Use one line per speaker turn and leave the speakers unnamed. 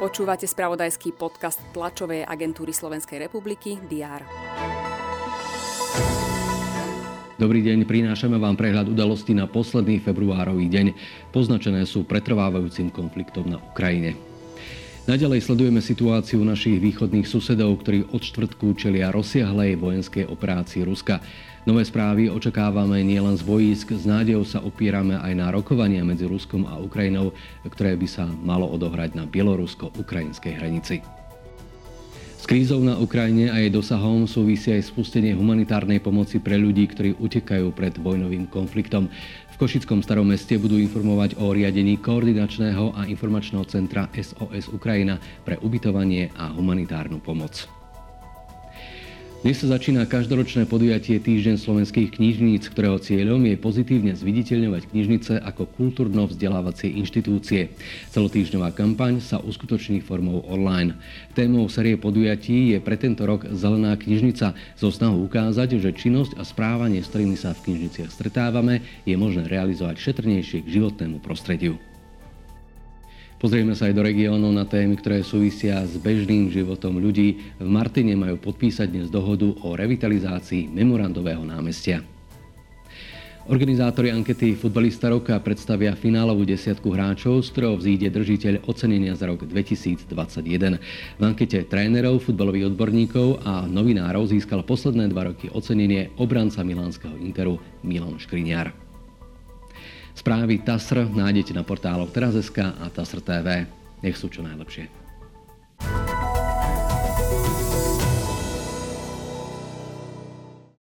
Počúvate spravodajský podcast tlačovej agentúry Slovenskej republiky DR.
Dobrý deň, prinášame vám prehľad udalostí na posledný februárový deň. Poznačené sú pretrvávajúcim konfliktom na Ukrajine. Naďalej sledujeme situáciu našich východných susedov, ktorí od štvrtku čelia rozsiahlej vojenskej operácii Ruska. Nové správy očakávame nielen z bojísk, s nádejou sa opierame aj na rokovania medzi Ruskom a Ukrajinou, ktoré by sa malo odohrať na bielorusko-ukrajinskej hranici. Krízou na Ukrajine a jej dosahom súvisí aj spustenie humanitárnej pomoci pre ľudí, ktorí utekajú pred vojnovým konfliktom. V Košickom starom meste budú informovať o riadení koordinačného a informačného centra SOS Ukrajina pre ubytovanie a humanitárnu pomoc. Dnes sa začína každoročné podujatie Týždeň slovenských knižníc, ktorého cieľom je pozitívne zviditeľňovať knižnice ako kultúrno-vzdelávacie inštitúcie. Celotýždňová kampaň sa uskutoční formou online. Témou série podujatí je pre tento rok Zelená knižnica so snahou ukázať, že činnosť a správanie, s ktorými sa v knižniciach stretávame, je možné realizovať šetrnejšie k životnému prostrediu. Pozrieme sa aj do regiónov na témy, ktoré súvisia s bežným životom ľudí. V Martine majú podpísať dnes dohodu o revitalizácii memorandového námestia. Organizátori ankety Futbalista roka predstavia finálovú desiatku hráčov, z ktorého vzíde držiteľ ocenenia za rok 2021. V ankete trénerov, futbalových odborníkov a novinárov získal posledné dva roky ocenenie obranca milánskeho Interu Milan Škriňar. Správy TASR nájdete na portáloch teraz.sk a TASR TV. Nech sú čo najlepšie.